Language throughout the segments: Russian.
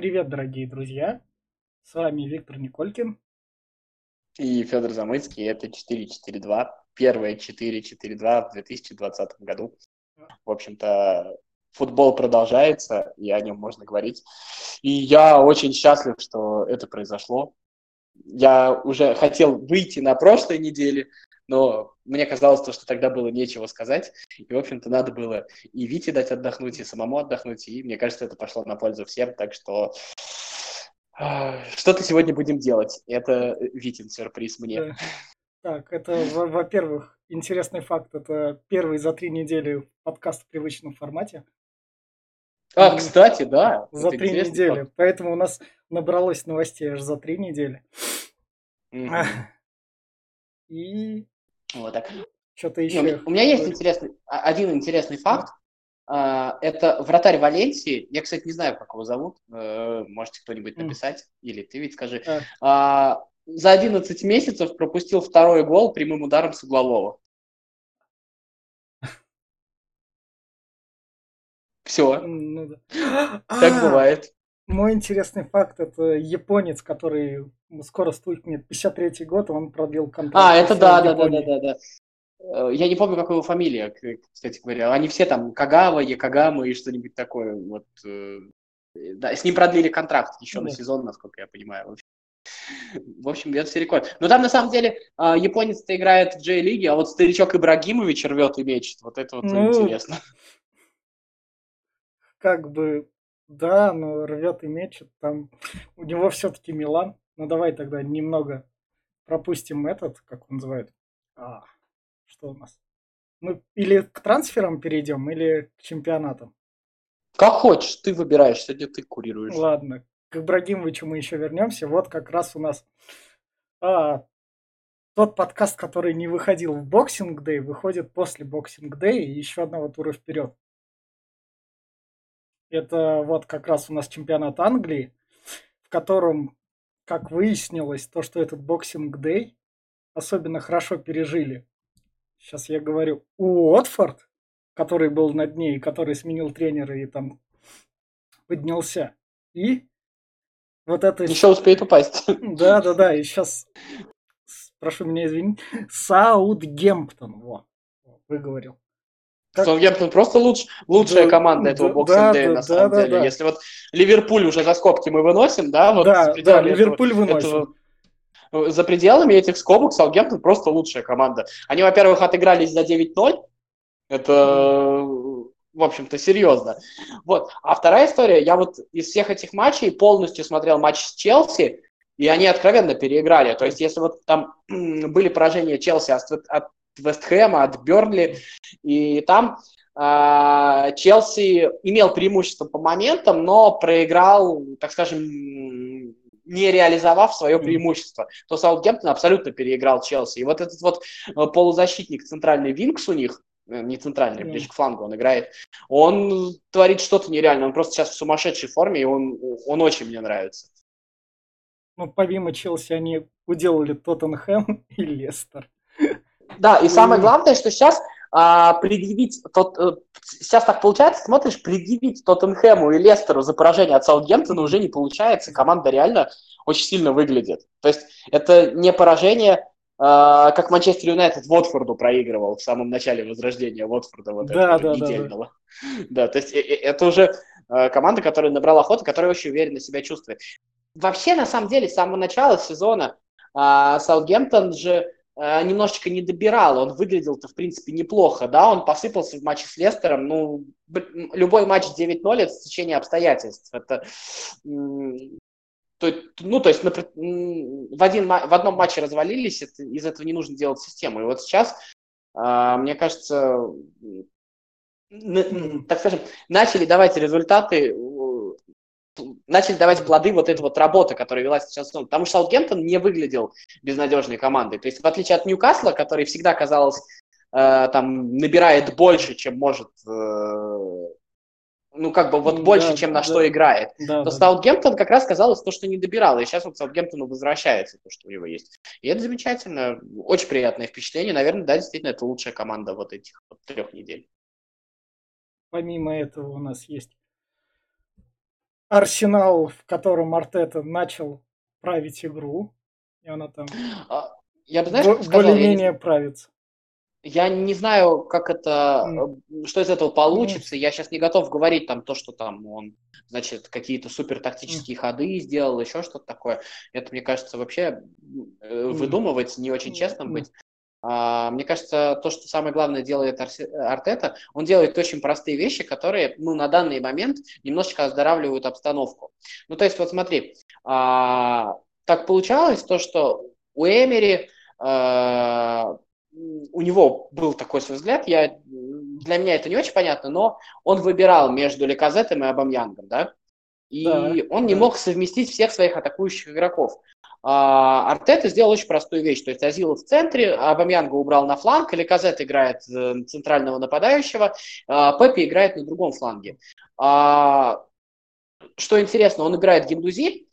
привет, дорогие друзья! С вами Виктор Николькин. И Федор Замыцкий. Это 4-4-2. Первое 4-4-2 в 2020 году. В общем-то, футбол продолжается, и о нем можно говорить. И я очень счастлив, что это произошло. Я уже хотел выйти на прошлой неделе, но мне казалось, что тогда было нечего сказать, и, в общем-то, надо было и Вите дать отдохнуть, и самому отдохнуть, и мне кажется, это пошло на пользу всем, так что а, что-то сегодня будем делать. Это Витин сюрприз мне. Так, это, во-первых, интересный факт. Это первый за три недели подкаст в привычном формате. А, кстати, да. За три недели. Факт. Поэтому у нас набралось новостей аж за три недели. Mm-hmm. И вот так. Что-то еще. Не, у меня есть интересный, а, один интересный факт. Uh, это вратарь Валенсии. Я, кстати, не знаю, как его зовут. Uh, можете кто-нибудь написать. Или ты ведь скажи. Uh, за 11 месяцев пропустил второй гол прямым ударом с углового. Все. Ну, да. Так а, бывает. Мой интересный факт это японец, который скоро стукнет 53-й год, он продлил контракт. А, это да, да, да, да, да, да. Я не помню, как его фамилия, кстати говоря. Они все там Кагава, Якагама и что-нибудь такое. Вот, э, да, с ним продлили контракт еще да. на сезон, насколько я понимаю. В общем, это все рекорд. Но там, на самом деле, а, японец-то играет в J-лиге, а вот старичок Ибрагимович рвет и мечет. Вот это вот ну, интересно. Как бы, да, но рвет и мечет. Там у него все-таки Милан. Ну давай тогда немного пропустим этот, как он называет. А, что у нас? Мы или к трансферам перейдем, или к чемпионатам? Как хочешь, ты выбираешь, сегодня ты курируешь. Ладно, к Ибрагимовичу мы еще вернемся. Вот как раз у нас а, тот подкаст, который не выходил в Boxing Day, выходит после Boxing Day и еще одного тура вперед. Это вот как раз у нас чемпионат Англии, в котором как выяснилось, то, что этот Boxing Day особенно хорошо пережили. Сейчас я говорю, Уотфорд, который был на дне и который сменил тренера и там поднялся. И вот это... Еще успеет упасть. Да, да, да. И сейчас, прошу меня извинить, Саутгемптон. Во, выговорил. Как... Саутгемптон просто луч, лучшая да, команда этого да, боксинга да, на да, самом да, деле. Да. Если вот Ливерпуль уже за скобки мы выносим, да, вот да, да, Ливерпуль этого, выносим. Этого, за пределами этих скобок Саутгемптон просто лучшая команда. Они, во-первых, отыгрались за 9-0. Это, в общем-то, серьезно. Вот. А вторая история, я вот из всех этих матчей полностью смотрел матч с Челси, и они откровенно переиграли. То есть, если вот там были поражения Челси от, от Вестхэма, от Бернли. И там э, Челси имел преимущество по моментам, но проиграл, так скажем, не реализовав свое преимущество, то Саутгемптон абсолютно переиграл Челси. И вот этот вот э, полузащитник, центральный Винкс у них, э, не центральный, ближе к флангу он играет, он творит что-то нереальное. Он просто сейчас в сумасшедшей форме, и он, он очень мне нравится. Ну, помимо Челси они уделали Тоттенхэм и Лестер. Да, и самое главное, что сейчас а, предъявить тот, э, сейчас так получается, смотришь, предъявить Тоттенхэму и Лестеру за поражение от Саутгемптона уже не получается, команда реально очень сильно выглядит. То есть это не поражение, а, как Манчестер Юнайтед Уотфорду проигрывал в самом начале возрождения Уотфорда вот да, этого да, недельного. Да, да. да, то есть э, э, это уже команда, которая набрала ход, которая очень уверенно себя чувствует. Вообще, на самом деле, с самого начала сезона а, Саутгемптон же Э, немножечко не добирал, он выглядел-то, в принципе, неплохо, да, он посыпался в матче с Лестером, ну, любой матч 9-0 это течение обстоятельств, это, то, ну, то есть в, один, в одном матче развалились, это, из этого не нужно делать систему, и вот сейчас, э, мне кажется, так скажем, начали давать результаты начали давать плоды вот этой вот работы, которая велась сейчас. Потому что Саутгемптон не выглядел безнадежной командой. То есть в отличие от Ньюкасла, который всегда казалось э, там набирает больше, чем может, э, ну как бы вот больше, да, чем на да, что играет, да, то да, Саутгемптон как раз казалось то, что не добирал. И сейчас вот Саутгемптону возвращается то, что у него есть. И это замечательно, очень приятное впечатление. Наверное, да, действительно, это лучшая команда вот этих вот трех недель. Помимо этого у нас есть Арсенал, в котором Артета начал править игру, и она там а, я бы, знаешь, более-менее правится. Я не знаю, как это, mm. что из этого получится. Mm. Я сейчас не готов говорить там то, что там он, значит, какие-то супер тактические mm. ходы сделал, еще что-то такое. Это, мне кажется, вообще mm. выдумывать, не очень честным mm. быть. А, мне кажется, то, что самое главное делает Артета, он делает очень простые вещи, которые, ну, на данный момент немножечко оздоравливают обстановку. Ну, то есть, вот смотри, а, так получалось то, что у Эмери а, у него был такой свой взгляд, я, для меня это не очень понятно, но он выбирал между Леказетом и Абамьянгом, да, и да, он не да. мог совместить всех своих атакующих игроков. А, Артета сделал очень простую вещь, то есть Азилов в центре, Абамьянга убрал на фланг, Леказет играет э, центрального нападающего, а Пеппи играет на другом фланге. А, что интересно, он играет Гендузи,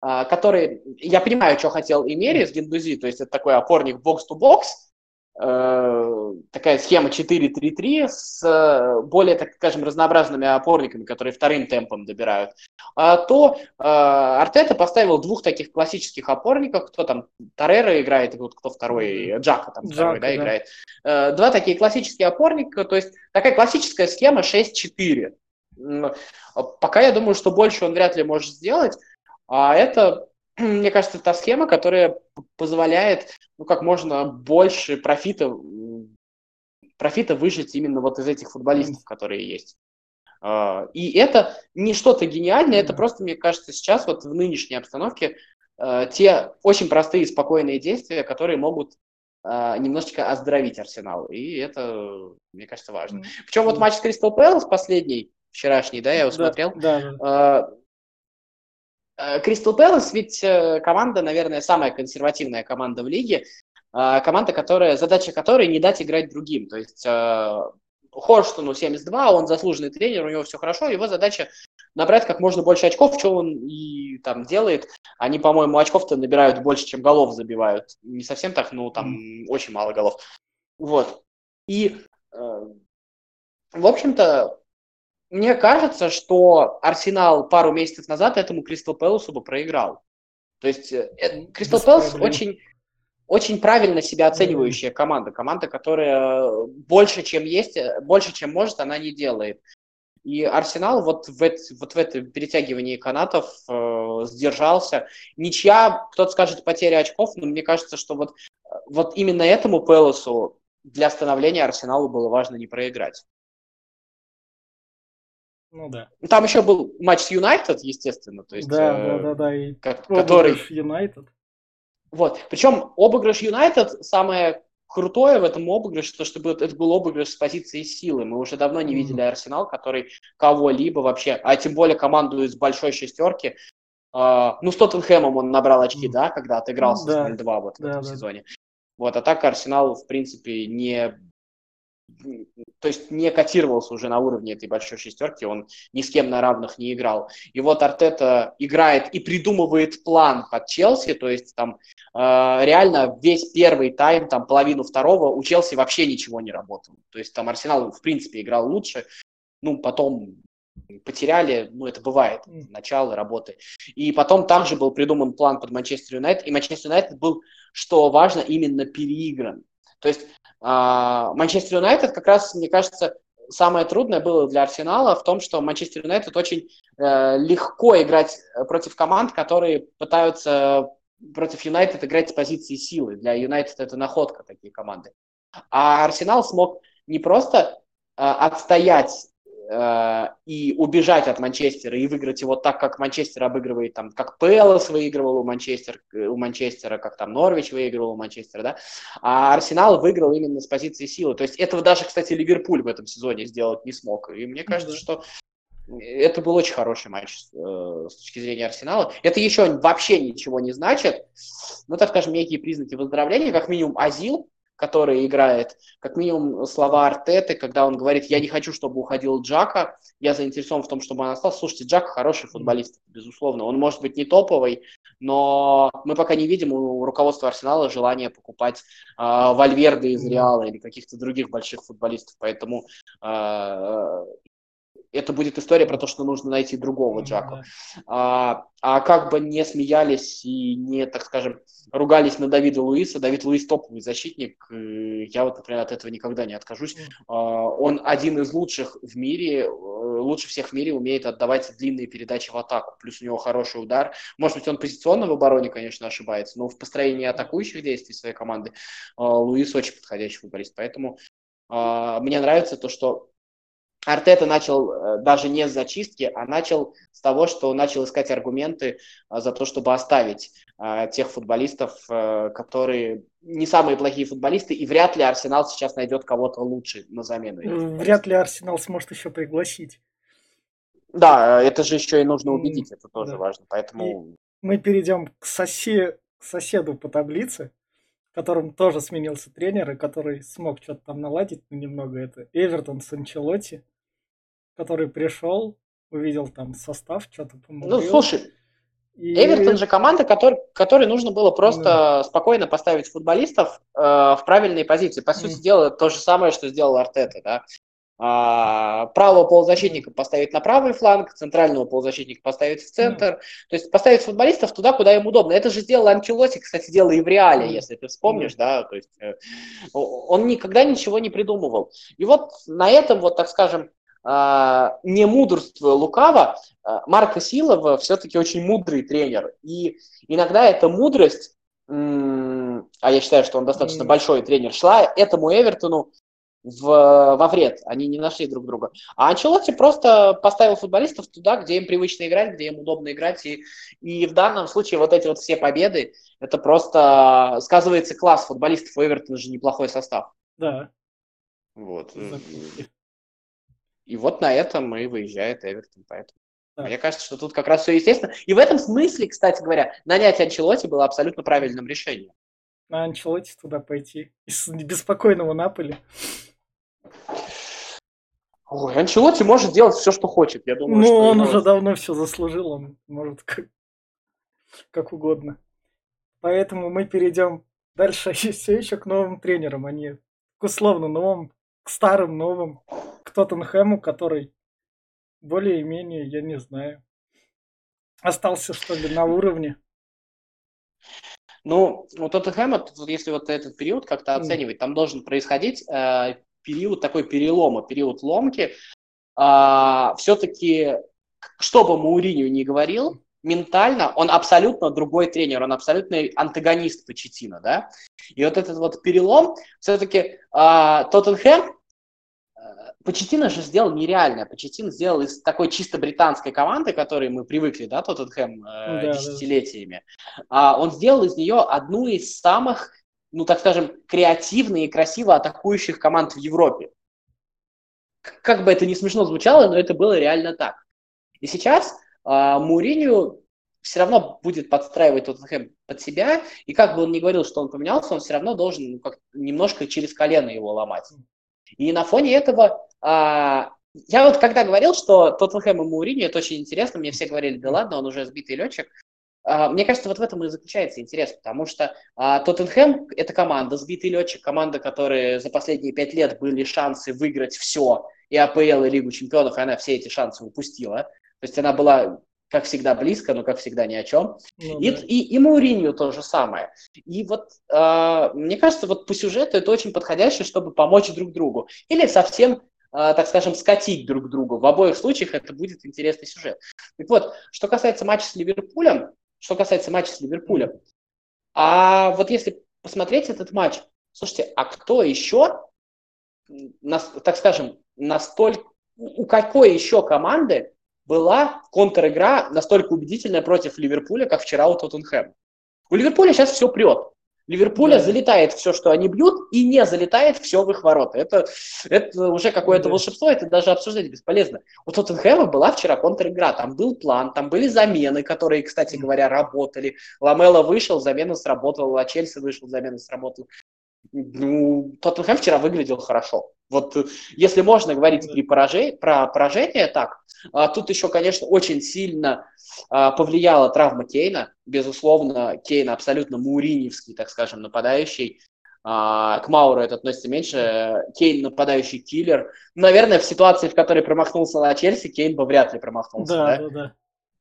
а, который, я понимаю, что хотел Имери с Гендузи, то есть это такой опорник бокс-то-бокс, такая схема 4-3-3 с э, более, так скажем, разнообразными опорниками, которые вторым темпом добирают, а то э, Артета поставил двух таких классических опорников, кто там Тарера играет, и вот кто второй, Джака там Джака, второй, да, да, играет. Э, два такие классические опорника, то есть такая классическая схема 6-4. Пока я думаю, что больше он вряд ли может сделать, а это мне кажется, та схема, которая позволяет ну, как можно больше профита, профита выжить именно вот из этих футболистов, которые есть. А, и это не что-то гениальное, это просто, мне кажется, сейчас вот в нынешней обстановке а, те очень простые и спокойные действия, которые могут а, немножечко оздоровить Арсенал. И это, мне кажется, важно. Причем вот матч с Кристал Пэлас последний, вчерашний, да, я его смотрел. Да, да. Кристал Пэлас ведь э, команда, наверное, самая консервативная команда в лиге, а, команда, которая, задача которой не дать играть другим. То есть э, Хорштону 72, он заслуженный тренер, у него все хорошо, его задача набрать как можно больше очков, что он и там делает. Они, по-моему, очков-то набирают больше, чем голов забивают. Не совсем так, но там mm. очень мало голов. Вот. И, э, в общем-то, мне кажется, что Арсенал пару месяцев назад этому Кристал Пэласу бы проиграл. То есть э, Кристал Пэлас очень, очень правильно себя оценивающая команда. Команда, которая больше, чем есть, больше, чем может, она не делает. И Арсенал вот в, это, вот в этом перетягивании канатов э, сдержался. Ничья, кто-то скажет, потеря очков, но мне кажется, что вот, вот именно этому Пелосу для становления Арсеналу было важно не проиграть. Ну да. Там еще был матч с Юнайтед, естественно, то есть, да, э, да, да, да, и который Юнайтед. Вот, причем обыгрыш Юнайтед самое крутое в этом обыгрыше, то, что это был обыгрыш с позиции силы. Мы уже давно не видели Арсенал, который кого-либо вообще, а тем более команду из большой шестерки. Uh, ну, с Тоттенхэмом он набрал очки, mm. да, когда отыгрался да. с 0-2 вот в да, этом да. сезоне. Вот, а так Арсенал, в принципе, не то есть не котировался уже на уровне этой большой шестерки, он ни с кем на равных не играл. И вот Артета играет и придумывает план под Челси, то есть там э, реально весь первый тайм, там половину второго у Челси вообще ничего не работало. То есть там Арсенал в принципе играл лучше, ну потом потеряли, ну это бывает, начало работы. И потом также был придуман план под Манчестер Юнайтед, и Манчестер Юнайтед был, что важно, именно переигран. То есть Манчестер Юнайтед как раз, мне кажется, самое трудное было для Арсенала в том, что Манчестер Юнайтед очень э, легко играть против команд, которые пытаются против Юнайтед играть с позиции силы. Для Юнайтед это находка такие команды. А Арсенал смог не просто э, отстоять Э, и убежать от Манчестера и выиграть его так, как Манчестер обыгрывает, там, как Пелос выигрывал у, Манчестер, у Манчестера, как там Норвич выигрывал у Манчестера, да, а Арсенал выиграл именно с позиции силы. То есть этого даже, кстати, Ливерпуль в этом сезоне сделать не смог. И мне кажется, что это был очень хороший матч э, с точки зрения Арсенала. Это еще вообще ничего не значит. Ну, так скажем, некие признаки выздоровления, как минимум Азил, который играет, как минимум слова Артеты, когда он говорит, я не хочу, чтобы уходил Джака, я заинтересован в том, чтобы он остался. Слушайте, Джак хороший футболист, безусловно. Он может быть не топовый, но мы пока не видим у руководства Арсенала желания покупать э, Вальверды из Реала или каких-то других больших футболистов. Поэтому э, это будет история про то, что нужно найти другого Джака. А, а как бы не смеялись и не, так скажем, ругались на Давида Луиса, Давид Луис топовый защитник, я вот, например, от этого никогда не откажусь. А, он один из лучших в мире, э, лучше всех в мире умеет отдавать длинные передачи в атаку, плюс у него хороший удар. Может быть, он позиционно в обороне, конечно, ошибается, но в построении атакующих действий своей команды а, Луис очень подходящий футболист, поэтому а, мне нравится то, что Артета начал э, даже не с зачистки, а начал с того, что начал искать аргументы э, за то, чтобы оставить э, тех футболистов, которые не самые плохие футболисты, и вряд ли Арсенал сейчас найдет кого-то лучше на замену. Вряд ли Арсенал сможет еще пригласить. Да, это же еще и нужно убедить, это тоже да. важно. Поэтому... И мы перейдем к, сосе... к соседу по таблице, которым тоже сменился тренер, и который смог что-то там наладить ну, немного. Это Эвертон с Анчелотти который пришел, увидел там состав, что-то помогал. Ну, слушай, и... Эвертон же команда, который, которой нужно было просто да. спокойно поставить футболистов э, в правильные позиции. По сути mm. дела, то же самое, что сделал Артета, да. А, правого полузащитника поставить на правый фланг, центрального полузащитника поставить в центр. Mm. То есть поставить футболистов туда, куда им удобно. Это же сделал Анчелоти, кстати, делал и в Реале, mm. если ты вспомнишь, mm. да. То есть э, он никогда ничего не придумывал. И вот на этом, вот так скажем, не мудрствуя лукаво, а, Марко Силова все-таки очень мудрый тренер. И иногда эта мудрость, а я считаю, что он достаточно большой тренер, шла этому Эвертону в, во вред. Они не нашли друг друга. А Анчелотти просто поставил футболистов туда, где им привычно играть, где им удобно играть. И, и в данном случае вот эти вот все победы, это просто сказывается класс футболистов. У Эвертона же неплохой состав. Да. Вот. И вот на этом и выезжает Эвертон. Поэтому да. мне кажется, что тут как раз все естественно. И в этом смысле, кстати говоря, нанять Анчелоти было абсолютно правильным решением. На Анчелоти туда пойти. Из беспокойного Наполи. Ой, Анчелоти может делать все, что хочет, я думаю. Ну, он уже давно все заслужил, он может как, как угодно. Поэтому мы перейдем дальше все еще к новым тренерам, а не к условно новым, к старым новым к Тоттенхэму, который более-менее, я не знаю, остался, что ли, на уровне. Ну, у Тоттенхэма, если вот этот период как-то оценивать, там должен происходить э, период такой перелома, период ломки. Э, а, все-таки, что бы Мауриню не говорил, ментально он абсолютно другой тренер, он абсолютный антагонист Почетина, да. И вот этот вот перелом, все-таки э, Тоттенхэм Почетина же сделал нереальное. Почетин сделал из такой чисто британской команды, которой мы привыкли, да, Тоттенхэм э, да, десятилетиями, да. А он сделал из нее одну из самых, ну, так скажем, креативных и красиво атакующих команд в Европе. Как бы это ни смешно звучало, но это было реально так. И сейчас э, Муриню все равно будет подстраивать Тоттенхэм под себя, и как бы он ни говорил, что он поменялся, он все равно должен ну, как немножко через колено его ломать. И на фоне этого а, я вот когда говорил, что Тоттенхэм и Мауриньо, это очень интересно, мне все говорили, да ладно, он уже сбитый летчик. А, мне кажется, вот в этом и заключается интерес, потому что а, Тоттенхэм – это команда, сбитый летчик, команда, которая за последние пять лет были шансы выиграть все, и АПЛ, и Лигу чемпионов, и она все эти шансы упустила. То есть она была как всегда близко, но как всегда ни о чем. Ну, и, да. и, и Мауринью то же самое. И вот э, мне кажется, вот по сюжету это очень подходящее, чтобы помочь друг другу. Или совсем так скажем, скатить друг друга. В обоих случаях это будет интересный сюжет. Так вот, что касается матча с Ливерпулем, что касается матча с Ливерпулем, а вот если посмотреть этот матч, слушайте, а кто еще, так скажем, настолько, у какой еще команды была контр-игра настолько убедительная против Ливерпуля, как вчера у Тоттенхэма? У Ливерпуля сейчас все прет. Ливерпуля да. залетает все, что они бьют, и не залетает все в их ворота. Это, это уже какое-то да. волшебство, это даже обсуждать бесполезно. У Тоттенхэма была вчера контр-игра, там был план, там были замены, которые, кстати говоря, работали. Ламела вышел, замена сработала, а Чельси вышел, замена сработала. Ну, Тоттенхэм вчера выглядел хорошо. Вот э, если можно говорить при поражении, про поражение так, а, тут еще, конечно, очень сильно а, повлияла травма Кейна. Безусловно, Кейн абсолютно муриневский, так скажем, нападающий. а, к Мауру это относится меньше. Кейн нападающий киллер. Наверное, в ситуации, в которой промахнулся на Челси, Кейн бы вряд ли промахнулся. Да, да, да. да.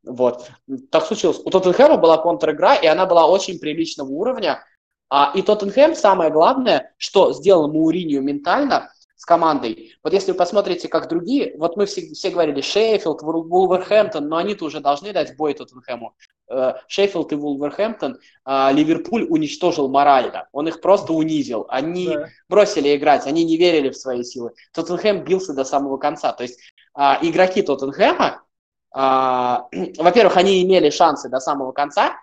Вот. Так случилось. У Тоттенхэма была контр-игра, и она была очень приличного уровня. А, и Тоттенхэм, самое главное, что сделал Мауринью ментально с командой. Вот если вы посмотрите, как другие, вот мы все, все говорили Шеффилд, Вулверхэмптон, но они-то уже должны дать бой Тоттенхэму. Э, Шеффилд и Вулверхэмптон а, Ливерпуль уничтожил морально. Он их просто унизил. Они да. бросили играть, они не верили в свои силы. Тоттенхэм бился до самого конца. То есть а, игроки Тоттенхэма, а, во-первых, они имели шансы до самого конца.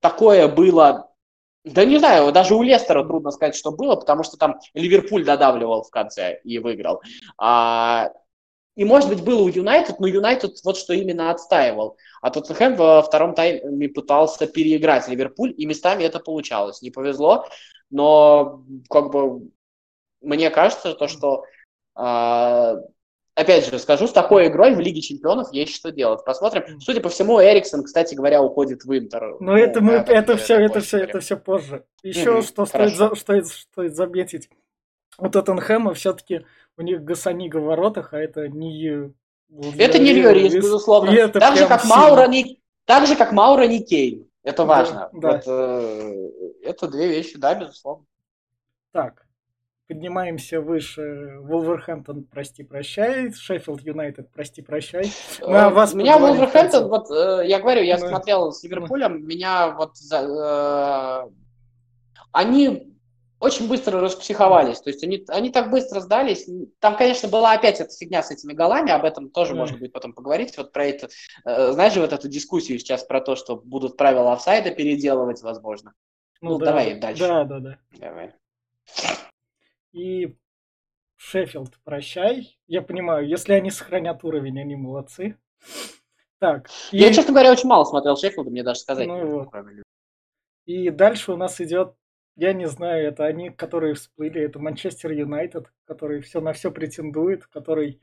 Такое было да не знаю, даже у Лестера трудно сказать, что было, потому что там Ливерпуль додавливал в конце и выиграл. А, и, может быть, было у Юнайтед, но Юнайтед вот что именно отстаивал. А Тоттенхэм во втором тайме пытался переиграть Ливерпуль, и местами это получалось. Не повезло, но как бы мне кажется, то, что э, опять же скажу, с такой игрой в Лиге Чемпионов есть что делать. Посмотрим. Судя по всему, Эриксон, кстати говоря, уходит в Интер. Но ну, это мы, это, это все, это все, это все позже. Еще mm-hmm, что стоит, за, стоит, стоит заметить, у Тоттенхэма все-таки у них Гасанига в воротах, а это не... Это не Льорис, безусловно. Это так, же, как Маура, не, так же, как Маура не Кейн. Это важно. Да, вот, э, это две вещи, да, безусловно. Так, поднимаемся выше. Вулверхэмптон, прости, прощай. Шеффилд Юнайтед, прости, прощай. Мы о вас меня Вулверхэмптон, вот э, я говорю, я Мы... смотрел с Ливерпулем, меня вот э, они очень быстро распсиховались. То есть они, они так быстро сдались. Там, конечно, была опять эта фигня с этими голами, об этом тоже mm. можно будет потом поговорить. Вот про это, э, знаешь же, вот эту дискуссию сейчас про то, что будут правила офсайда переделывать, возможно. Ну, ну да, давай дальше. Да, да, да. Давай. И Шеффилд, прощай. Я понимаю, если они сохранят уровень, они молодцы. Так. И... Я, честно говоря, очень мало смотрел Шеффилда, мне даже сказать. Ну, вот. И дальше у нас идет я не знаю, это они, которые всплыли, это Манчестер Юнайтед, который все на все претендует, который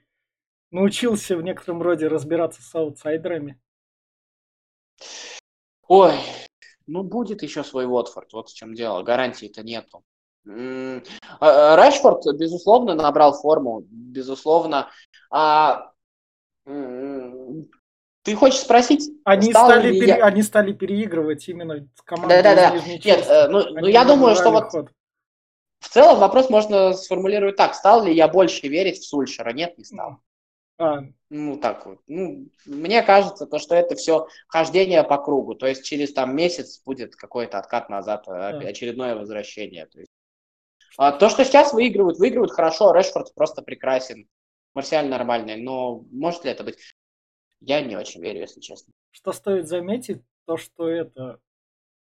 научился в некотором роде разбираться с аутсайдерами. Ой, ну будет еще свой Уотфорд, вот в чем дело, гарантии-то нету. А, а, Рашфорд, безусловно, набрал форму, безусловно. А ты хочешь спросить? Они стали, пере... я... они стали переигрывать именно с командой. Да, да, да. Нет, э, ну, ну я думаю, что вот ход. в целом вопрос можно сформулировать так: стал ли я больше верить в Сульшера? Нет, не стал. А. Ну так вот. Ну, мне кажется, то, что это все хождение по кругу. То есть через там месяц будет какой-то откат назад, да. очередное возвращение. То, есть, а то, что сейчас выигрывают, выигрывают хорошо. Решфорд просто прекрасен. Марсиаль нормальный, но может ли это быть? Я не очень верю, если честно. Что стоит заметить, то что это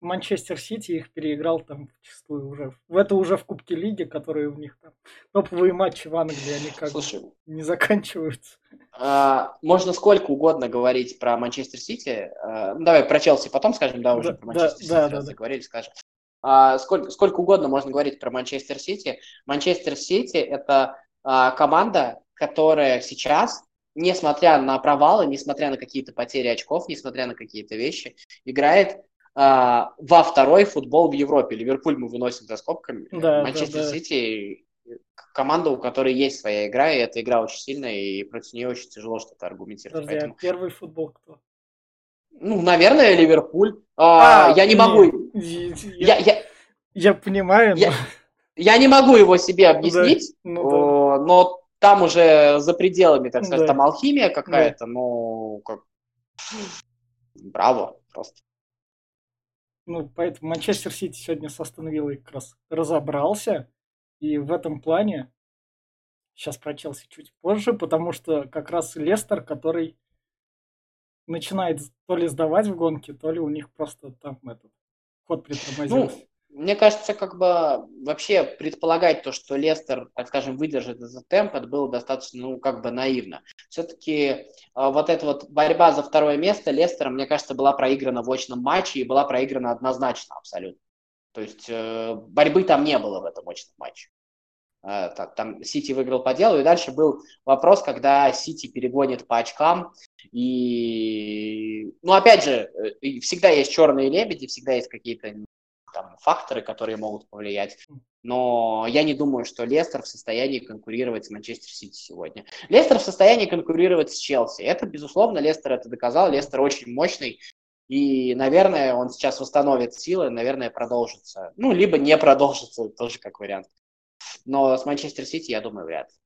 Манчестер Сити их переиграл там вчастую уже. В это уже в Кубке Лиги, которые у них там топовые матчи в Англии, они как Слушай, не заканчиваются. А, можно сколько угодно говорить про Манчестер Сити. А, ну, давай про Челси потом скажем, да, уже да, про Манчестер да, Сити да, да, заговорили, скажем. А, сколько, сколько угодно можно говорить про Манчестер Сити. Манчестер Сити это а, команда, которая сейчас несмотря на провалы, несмотря на какие-то потери очков, несмотря на какие-то вещи, играет а, во второй футбол в Европе. Ливерпуль мы выносим за скобками. Да, Манчестер да, да. Сити команда, у которой есть своя игра, и эта игра очень сильная, и против нее очень тяжело что-то аргументировать. Подожди, Поэтому... а первый футбол кто? Ну, наверное, Ливерпуль. А, а, я не могу. Я, я, я, я понимаю. Но... Я, я не могу его себе объяснить, да, ну, да. но там уже за пределами, так сказать, да. там алхимия какая-то, да. ну, как... Браво, просто. Ну, поэтому Манчестер Сити сегодня с Астон Виллой как раз разобрался. И в этом плане сейчас про Челси чуть позже, потому что как раз Лестер, который начинает то ли сдавать в гонке, то ли у них просто там этот ход притормозился. Ну, мне кажется, как бы вообще предполагать то, что Лестер, так скажем, выдержит этот темп, это было достаточно, ну, как бы наивно. Все-таки э, вот эта вот борьба за второе место Лестера, мне кажется, была проиграна в очном матче и была проиграна однозначно абсолютно. То есть э, борьбы там не было в этом очном матче. Э, там Сити выиграл по делу, и дальше был вопрос, когда Сити перегонит по очкам, и, ну, опять же, э, всегда есть черные лебеди, всегда есть какие-то там факторы, которые могут повлиять. Но я не думаю, что Лестер в состоянии конкурировать с Манчестер Сити сегодня. Лестер в состоянии конкурировать с Челси. Это, безусловно, Лестер это доказал. Лестер очень мощный. И, наверное, он сейчас восстановит силы, наверное, продолжится. Ну, либо не продолжится, тоже как вариант. Но с Манчестер Сити, я думаю, вряд ли.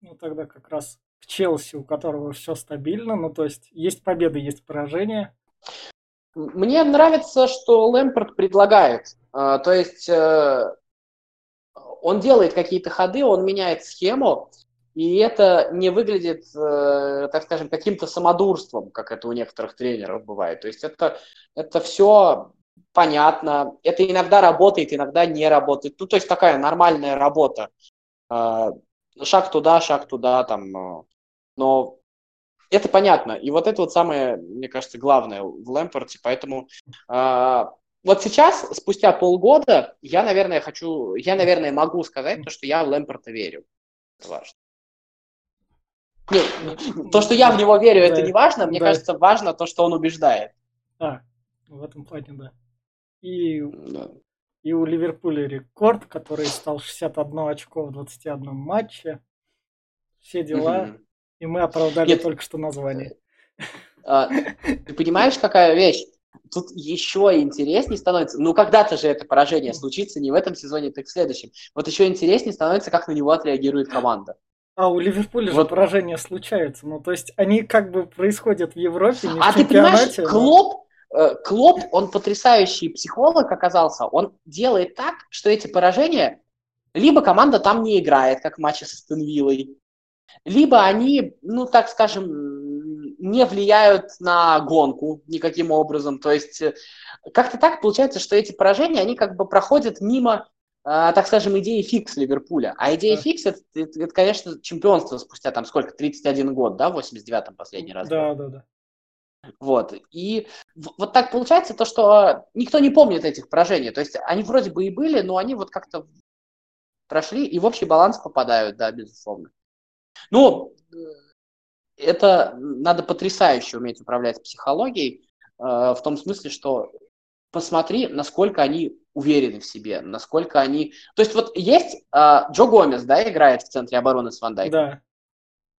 Ну, тогда как раз к Челси, у которого все стабильно. Ну, то есть, есть победы, есть поражения. Мне нравится, что Лэмпорт предлагает. А, то есть, э, он делает какие-то ходы, он меняет схему, и это не выглядит, э, так скажем, каким-то самодурством, как это у некоторых тренеров бывает. То есть это, это все понятно. Это иногда работает, иногда не работает. Ну, то есть такая нормальная работа. Э, шаг туда, шаг туда, там. Э, но это понятно. И вот это вот самое, мне кажется, главное в Лэмпорте. Поэтому вот сейчас, спустя полгода, я, наверное, хочу, я, наверное, могу сказать то, что я в Лэмпорта верю. Это важно. Нет, то, что я в него верю, это не важно. Мне кажется, важно то, что он убеждает. А, в этом плане, да. И, и у Ливерпуля рекорд, который стал 61 очко в 21 матче. Все дела. И мы оправдали Нет. только что название. А, ты понимаешь, какая вещь? Тут еще интереснее становится, ну когда-то же это поражение случится, не в этом сезоне, так в следующем. Вот еще интереснее становится, как на него отреагирует команда. А у Ливерпуля вот. же поражения случаются. Ну, то есть они как бы происходят в Европе, не а в ты понимаешь, Клопп, э, Клопп, он потрясающий психолог оказался. Он делает так, что эти поражения либо команда там не играет, как в матче с Астон Виллой, либо они, ну, так скажем, не влияют на гонку никаким образом. То есть э, как-то так получается, что эти поражения, они как бы проходят мимо а, так скажем, идеи фикс Ливерпуля. А идея да. фикс это, это, это, конечно, чемпионство спустя там сколько, 31 год, да, в 89-м последний раз. Да, да, да. Вот. И вот так получается то, что никто не помнит этих поражений. То есть они вроде бы и были, но они вот как-то прошли и в общий баланс попадают, да, безусловно. Ну, это надо потрясающе уметь управлять психологией, э, в том смысле, что посмотри, насколько они уверены в себе, насколько они... То есть вот есть э, Джо Гомес, да, играет в центре обороны с Ван Дайком. Да.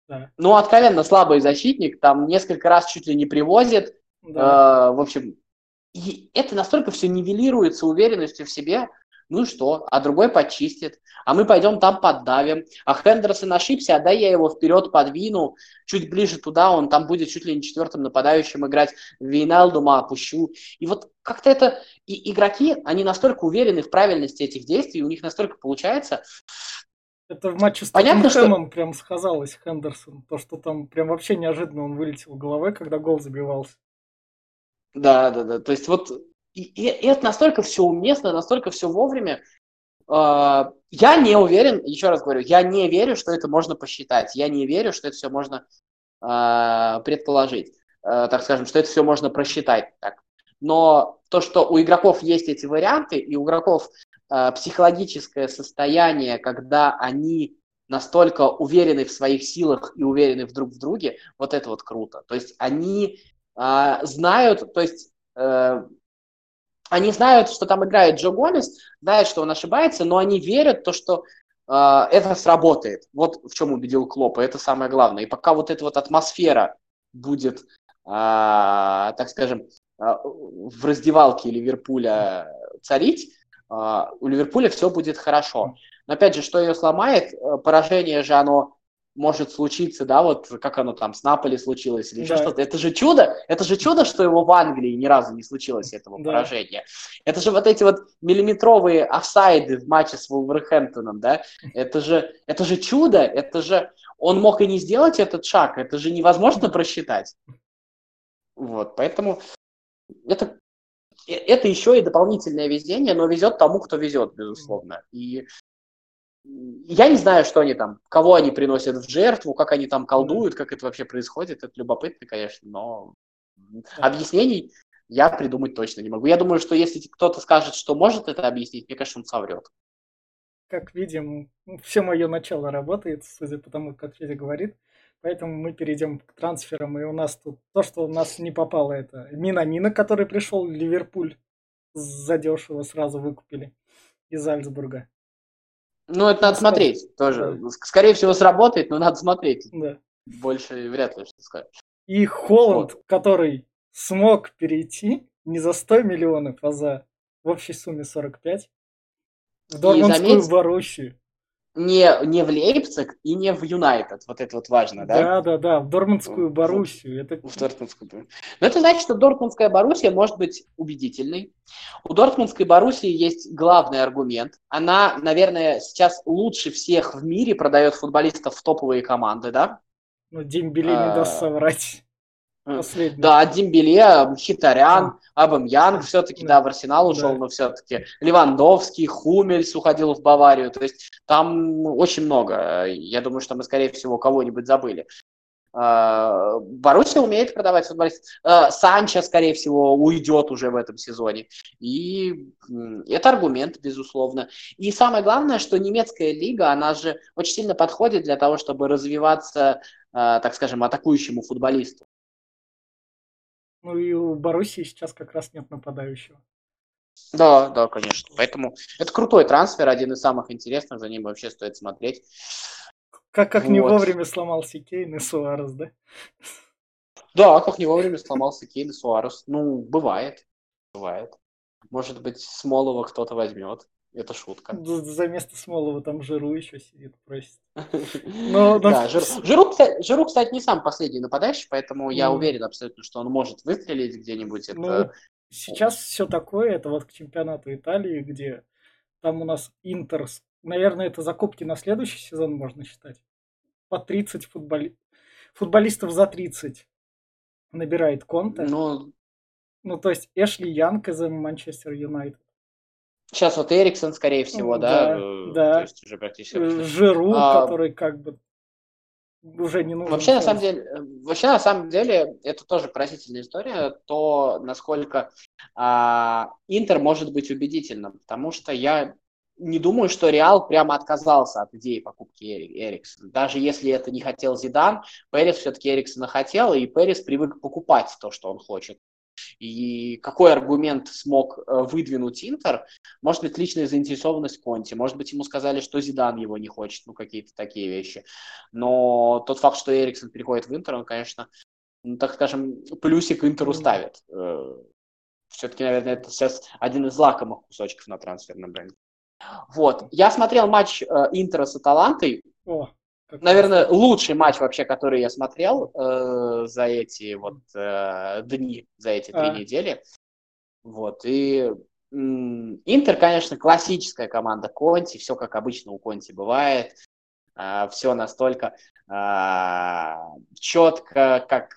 Да. Ну, откровенно слабый защитник, там несколько раз чуть ли не привозит. Да. Э, в общем, и это настолько все нивелируется уверенностью в себе, ну и что? А другой почистит. А мы пойдем там поддавим. А Хендерсон ошибся, а дай я его вперед подвину, чуть ближе туда, он там будет чуть ли не четвертым нападающим играть. Вейналдума опущу. И вот как-то это... И игроки, они настолько уверены в правильности этих действий, у них настолько получается, это в матче с Понятно, что... прям сказалось Хендерсон. То, что там прям вообще неожиданно он вылетел головой, когда гол забивался. Да, да, да. То есть вот и, и, и это настолько все уместно, настолько все вовремя. Uh, я не уверен, еще раз говорю, я не верю, что это можно посчитать. Я не верю, что это все можно uh, предположить. Uh, так скажем, что это все можно просчитать. Так. Но то, что у игроков есть эти варианты, и у игроков психологическое состояние, когда они настолько уверены в своих силах и уверены в друг в друге, вот это вот круто. То есть они знают, то есть они знают, что там играет Джо Гомес, знают, что он ошибается, но они верят то, что э, это сработает. Вот в чем убедил Клопа, это самое главное. И пока вот эта вот атмосфера будет, э, так скажем, э, в раздевалке Ливерпуля царить, э, у Ливерпуля все будет хорошо. Но опять же, что ее сломает, поражение же оно может случиться, да, вот как оно там с Наполи случилось или еще да. что-то. Это же чудо, это же чудо, что его в Англии ни разу не случилось этого да. поражения. Это же вот эти вот миллиметровые офсайды в матче с Вулверхэмптоном, да, это же, это же чудо, это же, он мог и не сделать этот шаг, это же невозможно просчитать. Вот, поэтому это, это еще и дополнительное везение, но везет тому, кто везет, безусловно. И я не знаю, что они там, кого они приносят в жертву, как они там колдуют, как это вообще происходит. Это любопытно, конечно, но объяснений я придумать точно не могу. Я думаю, что если кто-то скажет, что может это объяснить, мне кажется, он соврет. Как видим, все мое начало работает, судя по тому, как Федя говорит. Поэтому мы перейдем к трансферам. И у нас тут то, что у нас не попало, это Минамина, который пришел в Ливерпуль задешево сразу выкупили из Альцбурга. Ну, это надо смотреть тоже. Да. Скорее всего, сработает, но надо смотреть. Да. Больше вряд ли что сказать. И Холланд, вот. который смог перейти не за 100 миллионов, а за в общей сумме 45 в Дормундскую Боруссию не, не в Лейпциг и не в Юнайтед. Вот это вот важно, да? Да, да, да, в Дортмундскую Боруссию. Это... В Дортмундскую. Но это значит, что Дортмундская Боруссия может быть убедительной. У Дортмундской Боруссии есть главный аргумент. Она, наверное, сейчас лучше всех в мире продает футболистов в топовые команды, да? Ну, Дембеле не даст а, соврать. Последний. Да, Дембеле, Хитарян, Абамьянг все-таки, да. да, в Арсенал ушел, да. но все-таки Левандовский, Хумельс уходил в Баварию. То есть там очень много. Я думаю, что мы, скорее всего, кого-нибудь забыли. А, Боруссия умеет продавать футболистов. А, Санчо, скорее всего, уйдет уже в этом сезоне. И это аргумент, безусловно. И самое главное, что немецкая лига, она же очень сильно подходит для того, чтобы развиваться, а, так скажем, атакующему футболисту. Ну и у Боруссии сейчас как раз нет нападающего. Да, да, конечно. Поэтому это крутой трансфер, один из самых интересных, за ним вообще стоит смотреть. Как, как вот. не вовремя сломался Кейн и Суарес, да? Да, как не вовремя сломался Кейн и Суарес. Ну, бывает. Бывает. Может быть, Смолова кто-то возьмет. Это шутка. За место Смолова там Жиру еще сидит, просит. Но, но... Да, Жиру, Жиру, кстати, Жиру, кстати, не сам последний нападающий, поэтому я уверен абсолютно, что он может выстрелить где-нибудь. Ну, это... сейчас все такое, это вот к чемпионату Италии, где там у нас Интер, наверное, это закупки на следующий сезон можно считать. По 30 футболи... футболистов за 30 набирает Конте. Ну, ну, то есть Эшли Янг из Манчестер Юнайтед. Сейчас вот Эриксон, скорее всего, да? Да, э, да. То есть уже практически... Э, Жиру, а, который как бы уже не нужен. Вообще, на самом деле, э, вообще, на самом деле, это тоже поразительная история, то, насколько а, Интер может быть убедительным, потому что я не думаю, что Реал прямо отказался от идеи покупки Эриксона. Даже если это не хотел Зидан, Перес все-таки Эриксона хотел, и Перес привык покупать то, что он хочет. И какой аргумент смог э, выдвинуть Интер? Может быть, личная заинтересованность Конти, может быть, ему сказали, что Зидан его не хочет, ну, какие-то такие вещи. Но тот факт, что Эриксон переходит в Интер, он, конечно, ну, так скажем, плюсик Интеру ставит. Э, Все-таки, наверное, это сейчас один из лакомых кусочков на трансферном рынке. Вот. Я смотрел матч э, Интера с Аталантой. О. Наверное, лучший матч вообще, который я смотрел э, за эти вот э, дни, за эти три а. недели. Вот. И Интер, конечно, классическая команда Конти, все как обычно у Конти бывает. Э, все настолько э, четко, как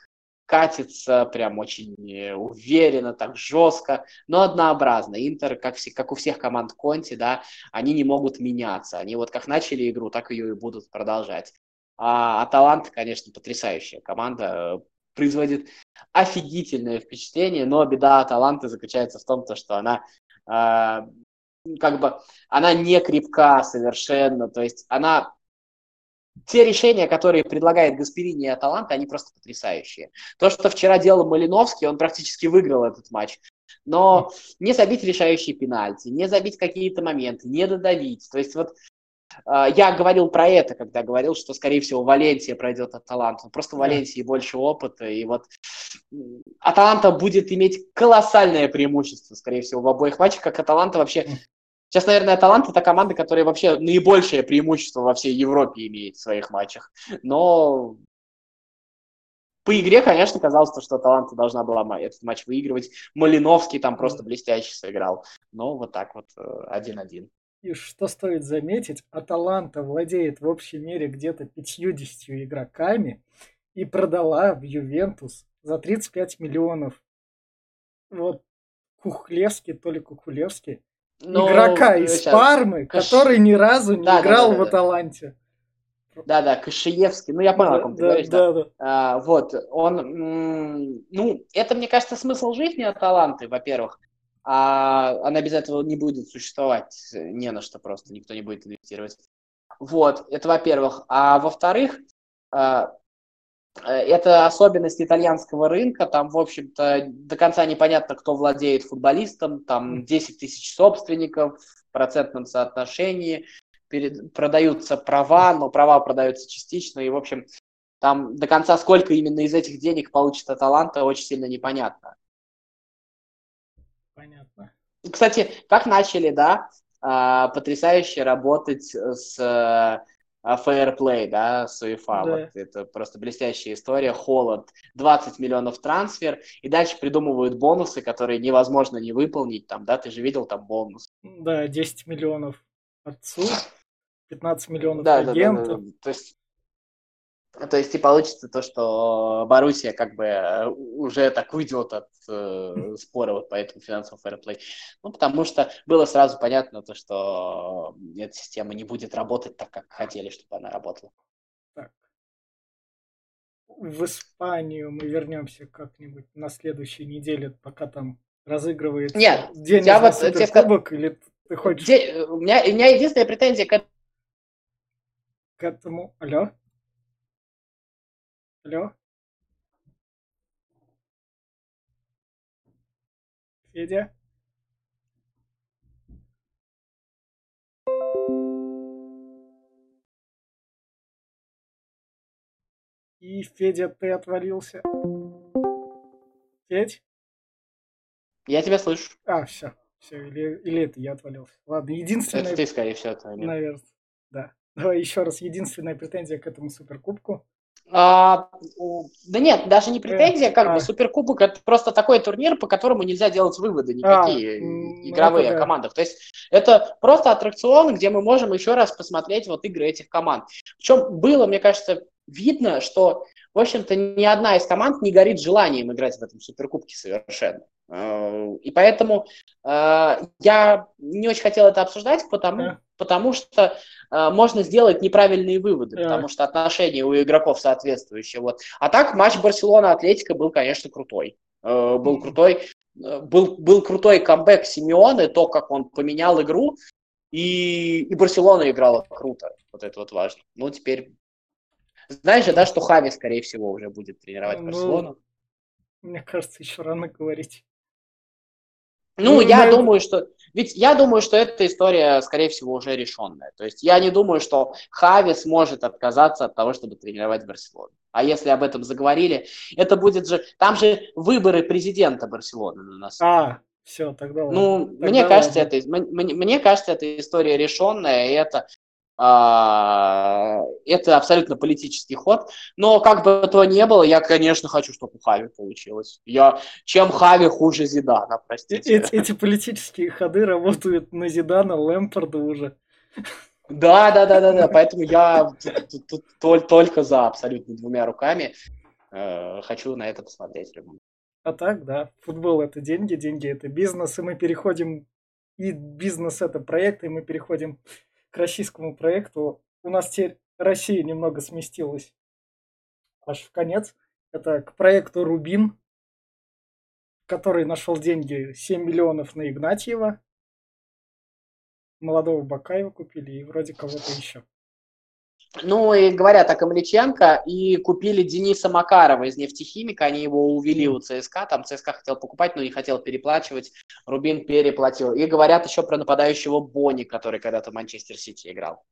катится прям очень э, уверенно, так жестко, но однообразно. Интер, как, все, как у всех команд Конти, да, они не могут меняться. Они вот как начали игру, так ее и будут продолжать. А Аталанта, конечно, потрясающая команда, э, производит офигительное впечатление, но беда Аталанты заключается в том, что она э, как бы она не крепка совершенно, то есть она те решения, которые предлагает Гасперини и Аталанта, они просто потрясающие. То, что вчера делал Малиновский, он практически выиграл этот матч. Но не забить решающие пенальти, не забить какие-то моменты, не додавить. То есть вот э, я говорил про это, когда говорил, что, скорее всего, Валенсия пройдет от Таланта. Просто Валенсии больше опыта, и вот Аталанта будет иметь колоссальное преимущество, скорее всего, в обоих матчах, как Аталанта вообще Сейчас, наверное, Талант это команда, которая вообще наибольшее преимущество во всей Европе имеет в своих матчах. Но по игре, конечно, казалось, что Таланта должна была этот матч выигрывать. Малиновский там просто блестяще сыграл. Но вот так вот э, один-один. И что стоит заметить, Аталанта владеет в общей мере где-то 50 игроками и продала в Ювентус за 35 миллионов. Вот Кухлевский, то ли Кухлевский, но, игрока из сейчас, Пармы, Каш... который ни разу не да, играл да, да, в Аталанте. Да-да, Кашиевский. Ну, я понял, да, о ком ты да, говоришь. Да, да. А, вот, он, ну, это, мне кажется, смысл жизни Аталанты, во-первых. А она без этого не будет существовать, не на что просто, никто не будет инвестировать. Вот, это во-первых. А во-вторых, а, это особенность итальянского рынка, там, в общем-то, до конца непонятно, кто владеет футболистом, там 10 тысяч собственников в процентном соотношении, перед, продаются права, но права продаются частично, и, в общем, там до конца сколько именно из этих денег получит Аталанта, очень сильно непонятно. Понятно. Кстати, как начали, да, а, потрясающе работать с Fair Play, да, с UEFA. Да. Вот это просто блестящая история. Холод, 20 миллионов трансфер, и дальше придумывают бонусы, которые невозможно не выполнить. Там, да, ты же видел там бонус. Да, 10 миллионов отцу, 15 миллионов да, агенту. Да, да, да. То есть то есть и получится то, что Боруссия как бы э, уже так уйдет от э, спора вот по этому финансовому фэрплей. Ну, потому что было сразу понятно то, что эта система не будет работать так, как хотели, чтобы она работала. Так. В Испанию мы вернемся как-нибудь на следующей неделе, пока там разыгрывается Нет, день я вот суперкубок, тебе... или ты хочешь... Де... У, меня, у меня единственная претензия к... к этому... Алло? Алло? Федя? И, Федя, ты отвалился. Федь? Я тебя слышу. А, все. Все, или, или это я отвалился. Ладно, единственное... Это ты, скорее всего, отвалил. Наверное, да. Давай еще раз. Единственная претензия к этому суперкубку. А, да нет, даже не претензия, как а. бы суперкубок это просто такой турнир, по которому нельзя делать выводы никакие а, игровые ну, о командах. То есть это просто аттракцион, где мы можем еще раз посмотреть вот игры этих команд. Причем было, мне кажется, видно, что, в общем-то, ни одна из команд не горит желанием играть в этом суперкубке совершенно. Э, и поэтому э, я не очень хотел это обсуждать, потому. Потому что э, можно сделать неправильные выводы, yeah. потому что отношения у игроков соответствующие. Вот. А так матч Барселона-Атлетика был, конечно, крутой. Э, был крутой. Э, был, был крутой камбэк Симеоны, то, как он поменял игру, и, и Барселона играла круто. Вот это вот важно. Ну, теперь... Знаешь же, да, что Хави, скорее всего, уже будет тренировать ну, Барселону? Мне кажется, еще рано говорить. Ну, ну я мы... думаю, что... Ведь я думаю, что эта история, скорее всего, уже решенная. То есть я не думаю, что Хави сможет отказаться от того, чтобы тренировать Барселону. А если об этом заговорили, это будет же... Там же выборы президента Барселоны на нас. А, все, тогда Ну, тогда мне кажется, это, мне, мне кажется, эта история решенная, и это это абсолютно политический ход. Но как бы то ни было, я, конечно, хочу, чтобы у Хави получилось. Я, чем Хави хуже Зидана, простите. Эти, эти политические ходы работают на Зидана, Лэмпорда уже. Да, да, да, да, да. Поэтому я тут, тут, тут только за абсолютно двумя руками. Э, хочу на это посмотреть. А так, да, футбол это деньги, деньги это бизнес, и мы переходим, и бизнес это проект, и мы переходим к российскому проекту. У нас теперь Россия немного сместилась аж в конец. Это к проекту «Рубин», который нашел деньги 7 миллионов на Игнатьева. Молодого Бакаева купили и вроде кого-то еще. Ну и говорят о Камличенко, и купили Дениса Макарова из нефтехимика, они его увели у ЦСКА, там ЦСКА хотел покупать, но не хотел переплачивать, Рубин переплатил. И говорят еще про нападающего Бони, который когда-то в Манчестер Сити играл.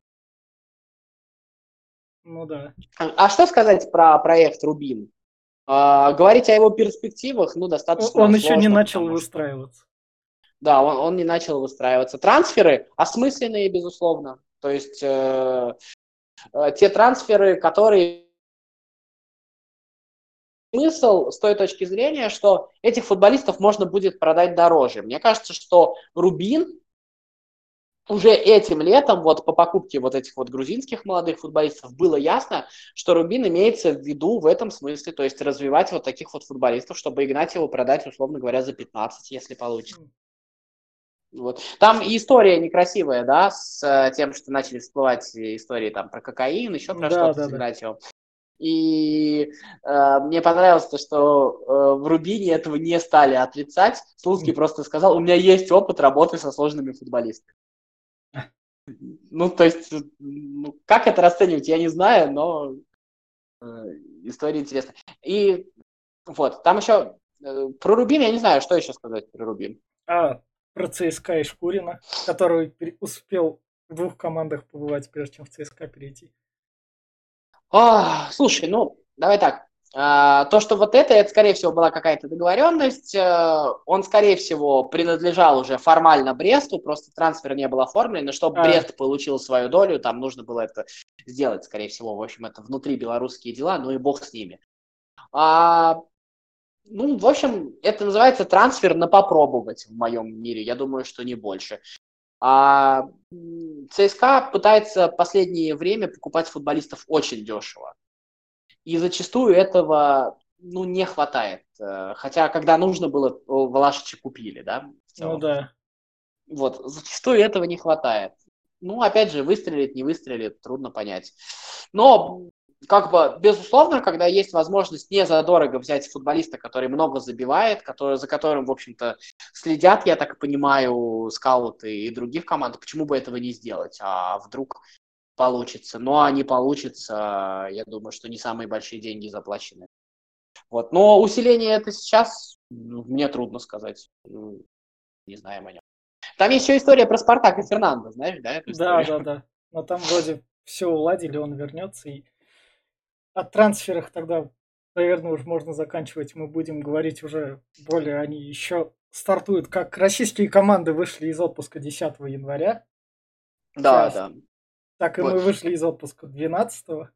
Ну да. А, что сказать про проект Рубин? А, говорить о его перспективах, ну, достаточно Он сложно, еще не начал выстраиваться. Да, он, он не начал выстраиваться. Трансферы осмысленные, безусловно. То есть Э, те трансферы, которые смысл с той точки зрения, что этих футболистов можно будет продать дороже. Мне кажется, что Рубин уже этим летом, вот по покупке вот этих вот грузинских молодых футболистов, было ясно, что Рубин имеется в виду в этом смысле, то есть развивать вот таких вот футболистов, чтобы Игнатьеву продать, условно говоря, за 15, если получится. Вот. Там история некрасивая, да, с э, тем, что начали всплывать истории там про кокаин, еще про да, что-то да, Игнатьевым. Да. И э, мне понравилось то, что э, в Рубине этого не стали отрицать. Слуцкий просто сказал, у меня есть опыт работы со сложными футболистами. Ну, то есть, ну, как это расценивать, я не знаю, но история интересная. И вот, там еще про Рубин, я не знаю, что еще сказать про Рубин. А, про ЦСКА и Шкурина, который успел в двух командах побывать, прежде чем в ЦСКА перейти. А, слушай, ну, давай так. А, то, что вот это, это, скорее всего, была какая-то договоренность. А, он, скорее всего, принадлежал уже формально Бресту, просто трансфер не был оформлен, но чтобы а. Брест получил свою долю, там нужно было это сделать, скорее всего. В общем, это внутри белорусские дела, ну и бог с ними. А, ну, в общем, это называется трансфер на попробовать в моем мире. Я думаю, что не больше. А ЦСКА пытается в последнее время покупать футболистов очень дешево. И зачастую этого ну, не хватает. Э, хотя, когда нужно было, Влашича купили, да? Ну да. Вот, зачастую этого не хватает. Ну, опять же, выстрелит, не выстрелит, трудно понять. Но как бы, безусловно, когда есть возможность не задорого взять футболиста, который много забивает, который, за которым, в общем-то, следят, я так понимаю, скауты и других команд, почему бы этого не сделать? А вдруг получится? Ну, а не получится, я думаю, что не самые большие деньги заплачены. Вот. Но усиление это сейчас, ну, мне трудно сказать. Ну, не знаем о нем. Там еще история про Спартак и Фернандо, знаешь, да? Да, да, да. Но там вроде все уладили, он вернется и о трансферах тогда, наверное, уже можно заканчивать. Мы будем говорить уже более, они еще стартуют, как российские команды вышли из отпуска 10 января. Да, Сейчас. да. Так и вот. мы вышли из отпуска 12 -го.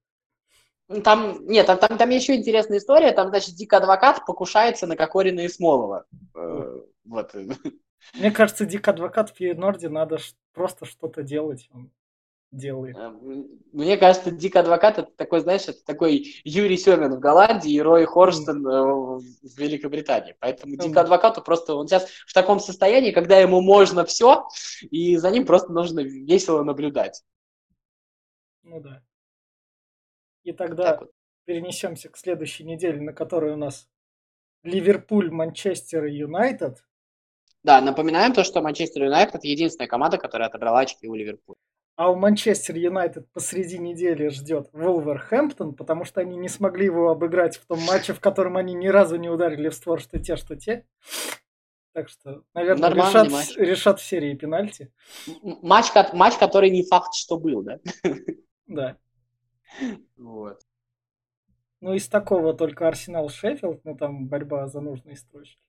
Ну, там, нет, там, там, там еще интересная история. Там, значит, Дик Адвокат покушается на Кокорина и Смолова. Э, вот. Мне кажется, Дик Адвокат в Норде надо просто что-то делать. Он делает. Э, мне кажется, Дик Адвокат это такой, знаешь, это такой Юрий Семин в Голландии и Рой Хорстон mm. в Великобритании. Поэтому mm. Дик Адвокату просто он сейчас в таком состоянии, когда ему можно все, и за ним просто нужно весело наблюдать. Ну да. И тогда вот. перенесемся к следующей неделе, на которой у нас Ливерпуль, Манчестер и Юнайтед. Да, напоминаем то, что Манчестер Юнайтед единственная команда, которая отобрала очки у Ливерпуля. А у Манчестер Юнайтед посреди недели ждет Вулверхэмптон, потому что они не смогли его обыграть в том матче, в котором они ни разу не ударили в створ, что те, что те. Так что, наверное, решат, матч. решат в серии пенальти. Матч, матч, который не факт, что был, да? Да. Вот. Ну, из такого только Арсенал Шеффилд, ну там борьба за нужные строчки.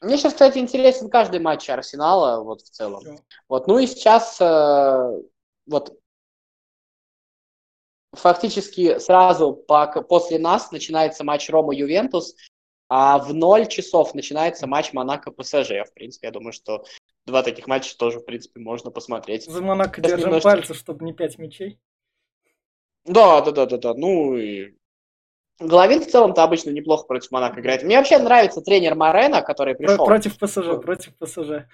Мне сейчас, кстати, интересен каждый матч Арсенала, вот в целом. Все. Вот, ну и сейчас э, вот фактически сразу по, после нас начинается матч Рома-Ювентус, а в 0 часов начинается матч Монако-ПСЖ. В принципе, я думаю, что два таких матча тоже, в принципе, можно посмотреть. За Монако держим немножко... пальцы, чтобы не пять мячей. Да, да, да, да, да. Ну и Головин в целом-то обычно неплохо против Монако играет. Мне вообще нравится тренер Марена, который пришел. Против ПСЖ, против ПСЖ.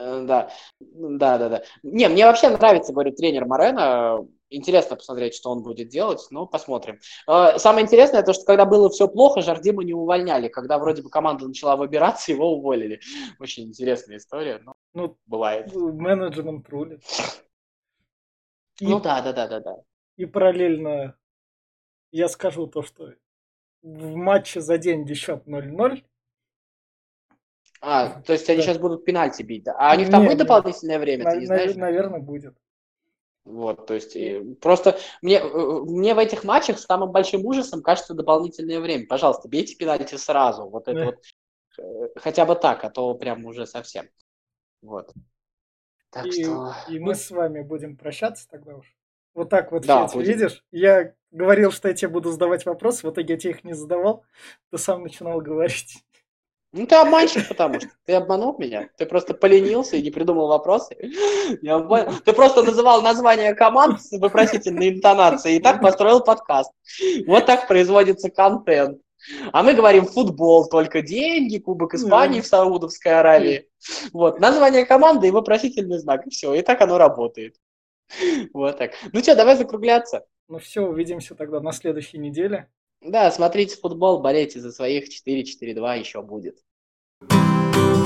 Э, да, да, да, да. Не, мне вообще нравится, говорю, тренер Марена. Интересно посмотреть, что он будет делать, ну, посмотрим. Э, самое интересное, то, что когда было все плохо, Жардима не увольняли. Когда вроде бы команда начала выбираться, его уволили. Очень интересная история, но ну, бывает. Менеджмент рулит. Ну да, да, да, да, да. И параллельно я скажу то, что в матче за день счет 0-0. А, то есть они да. сейчас будут пенальти бить, да? А у них там будет дополнительное время, на, ты не знаешь? Наверное, будет. Вот, то есть просто мне, э, мне в этих матчах самым большим ужасом кажется дополнительное время. Пожалуйста, бейте пенальти сразу. Вот это да. вот э, хотя бы так, а то прям уже совсем. Вот. Так и, что... и мы с вами будем прощаться тогда уж. Вот так вот, да, видишь? Я говорил, что я тебе буду задавать вопросы, в итоге я тебе их не задавал, ты сам начинал говорить. Ну, ты обманщик, потому что ты обманул меня. Ты просто поленился и не придумал вопросы. Я понял. Ты просто называл название команд с вопросительной интонацией и так построил подкаст. Вот так производится контент. А мы говорим футбол, только деньги, Кубок Испании в Саудовской Аравии. Вот, название команды и вопросительный знак, и все, и так оно работает. Вот так. Ну что, давай закругляться. Ну все, увидимся тогда на следующей неделе. Да, смотрите футбол, болейте за своих 4-4-2 еще будет. thank you